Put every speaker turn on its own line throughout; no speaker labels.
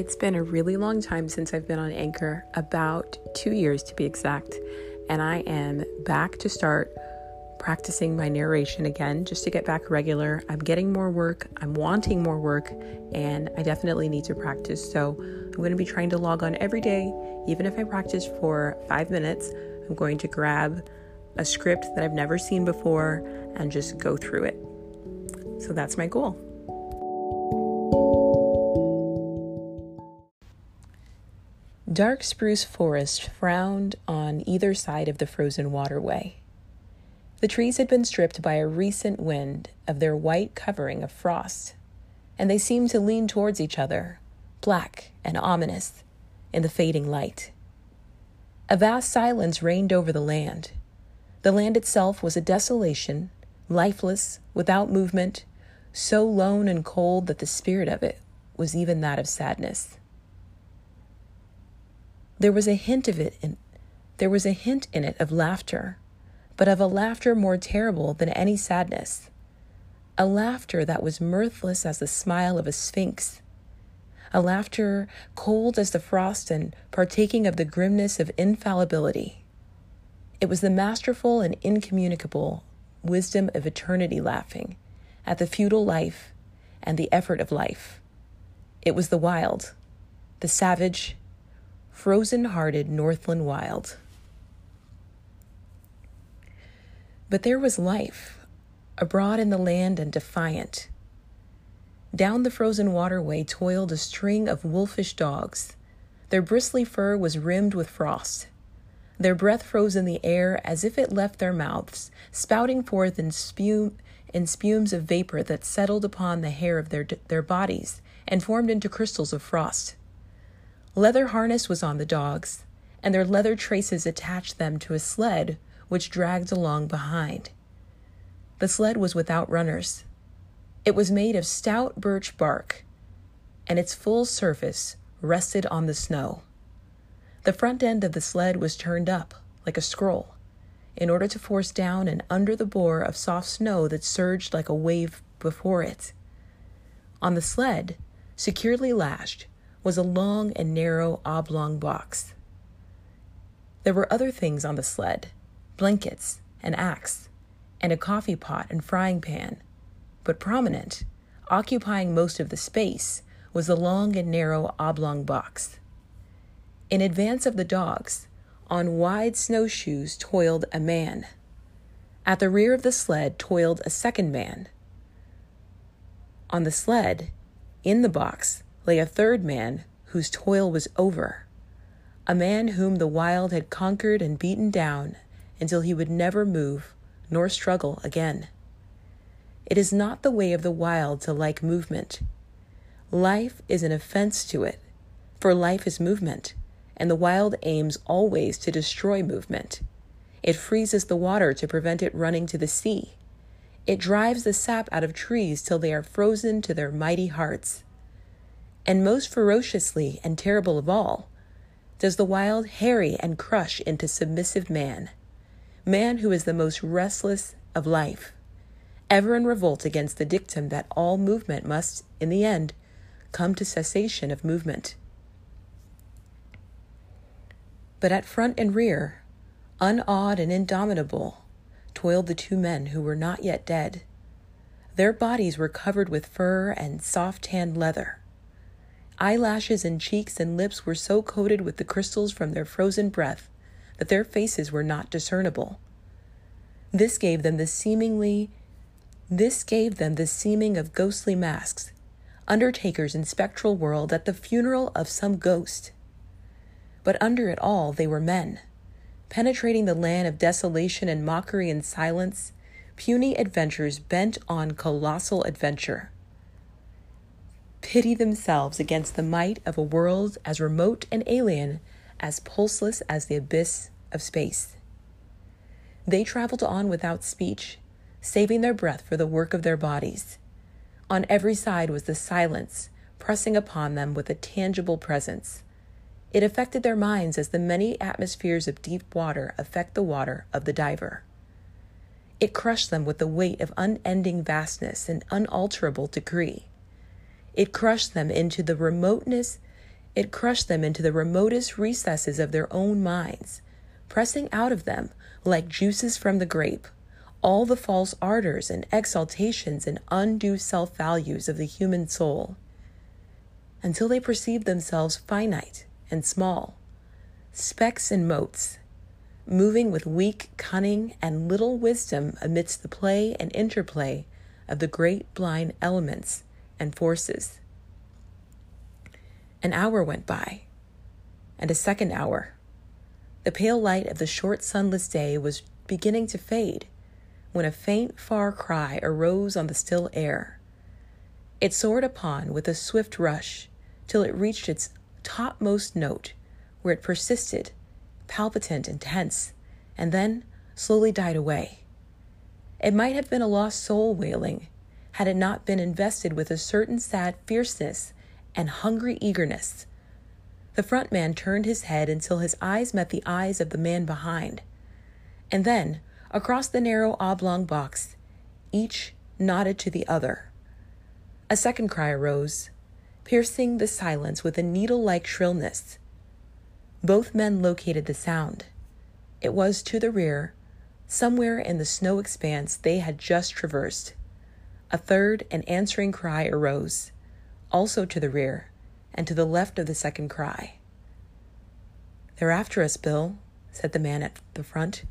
It's been a really long time since I've been on Anchor, about two years to be exact, and I am back to start practicing my narration again just to get back regular. I'm getting more work, I'm wanting more work, and I definitely need to practice. So I'm going to be trying to log on every day, even if I practice for five minutes. I'm going to grab a script that I've never seen before and just go through it. So that's my goal. Dark spruce forest frowned on either side of the frozen waterway. The trees had been stripped by a recent wind of their white covering of frost, and they seemed to lean towards each other, black and ominous, in the fading light. A vast silence reigned over the land. The land itself was a desolation, lifeless, without movement, so lone and cold that the spirit of it was even that of sadness. There was a hint of it in there was a hint in it of laughter, but of a laughter more terrible than any sadness. A laughter that was mirthless as the smile of a sphinx. A laughter cold as the frost and partaking of the grimness of infallibility. It was the masterful and incommunicable wisdom of eternity laughing at the futile life and the effort of life. It was the wild, the savage, frozen hearted Northland wild. But there was life, abroad in the land and defiant. Down the frozen waterway toiled a string of wolfish dogs. Their bristly fur was rimmed with frost. Their breath froze in the air as if it left their mouths, spouting forth in spume in spumes of vapor that settled upon the hair of their, their bodies and formed into crystals of frost. Leather harness was on the dogs, and their leather traces attached them to a sled which dragged along behind. The sled was without runners. It was made of stout birch bark, and its full surface rested on the snow. The front end of the sled was turned up like a scroll in order to force down and under the bore of soft snow that surged like a wave before it. On the sled, securely lashed, was a long and narrow oblong box. There were other things on the sled blankets, an axe, and a coffee pot and frying pan. But prominent, occupying most of the space, was the long and narrow oblong box. In advance of the dogs, on wide snowshoes, toiled a man. At the rear of the sled toiled a second man. On the sled, in the box, lay a third man whose toil was over, a man whom the wild had conquered and beaten down until he would never move nor struggle again. It is not the way of the wild to like movement. Life is an offense to it, for life is movement, and the wild aims always to destroy movement. It freezes the water to prevent it running to the sea. It drives the sap out of trees till they are frozen to their mighty hearts and most ferociously and terrible of all, does the wild harry and crush into submissive man, man who is the most restless of life, ever in revolt against the dictum that all movement must, in the end, come to cessation of movement. But at front and rear, unawed and indomitable, toiled the two men who were not yet dead. Their bodies were covered with fur and soft tanned leather. Eyelashes and cheeks and lips were so coated with the crystals from their frozen breath that their faces were not discernible. This gave them the seemingly this gave them the seeming of ghostly masks, undertakers in spectral world at the funeral of some ghost. But under it all they were men, penetrating the land of desolation and mockery and silence, puny adventurers bent on colossal adventure pity themselves against the might of a world as remote and alien, as pulseless as the abyss of space. They traveled on without speech, saving their breath for the work of their bodies. On every side was the silence, pressing upon them with a tangible presence. It affected their minds as the many atmospheres of deep water affect the water of the diver. It crushed them with the weight of unending vastness and unalterable decree. It crushed them into the remoteness It crushed them into the remotest recesses of their own minds, pressing out of them, like juices from the grape, all the false ardors and exaltations and undue self values of the human soul, until they perceived themselves finite and small, specks and motes, moving with weak cunning and little wisdom amidst the play and interplay of the great blind elements and forces. An hour went by, and a second hour. The pale light of the short sunless day was beginning to fade when a faint, far cry arose on the still air. It soared upon with a swift rush till it reached its topmost note, where it persisted, palpitant and tense, and then slowly died away. It might have been a lost soul wailing, had it not been invested with a certain sad fierceness and hungry eagerness. The front man turned his head until his eyes met the eyes of the man behind, and then, across the narrow oblong box, each nodded to the other. A second cry arose, piercing the silence with a needle like shrillness. Both men located the sound. It was to the rear, somewhere in the snow expanse they had just traversed. A third and answering cry arose, also to the rear, and to the left of the second cry. They're after us, Bill, said the man at the front.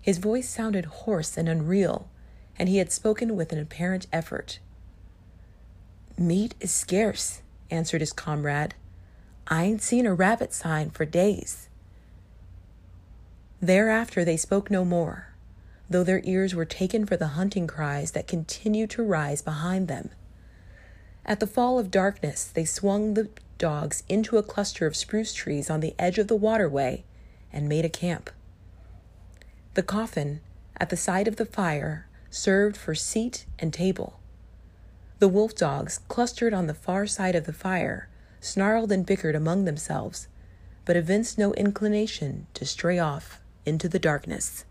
His voice sounded hoarse and unreal, and he had spoken with an apparent effort. Meat is scarce, answered his comrade. I ain't seen a rabbit sign for days. Thereafter they spoke no more, though their ears were taken for the hunting cries that continued to rise behind them. At the fall of darkness, they swung the dogs into a cluster of spruce trees on the edge of the waterway and made a camp. The coffin, at the side of the fire, served for seat and table. The wolf dogs, clustered on the far side of the fire, snarled and bickered among themselves, but evinced no inclination to stray off into the darkness.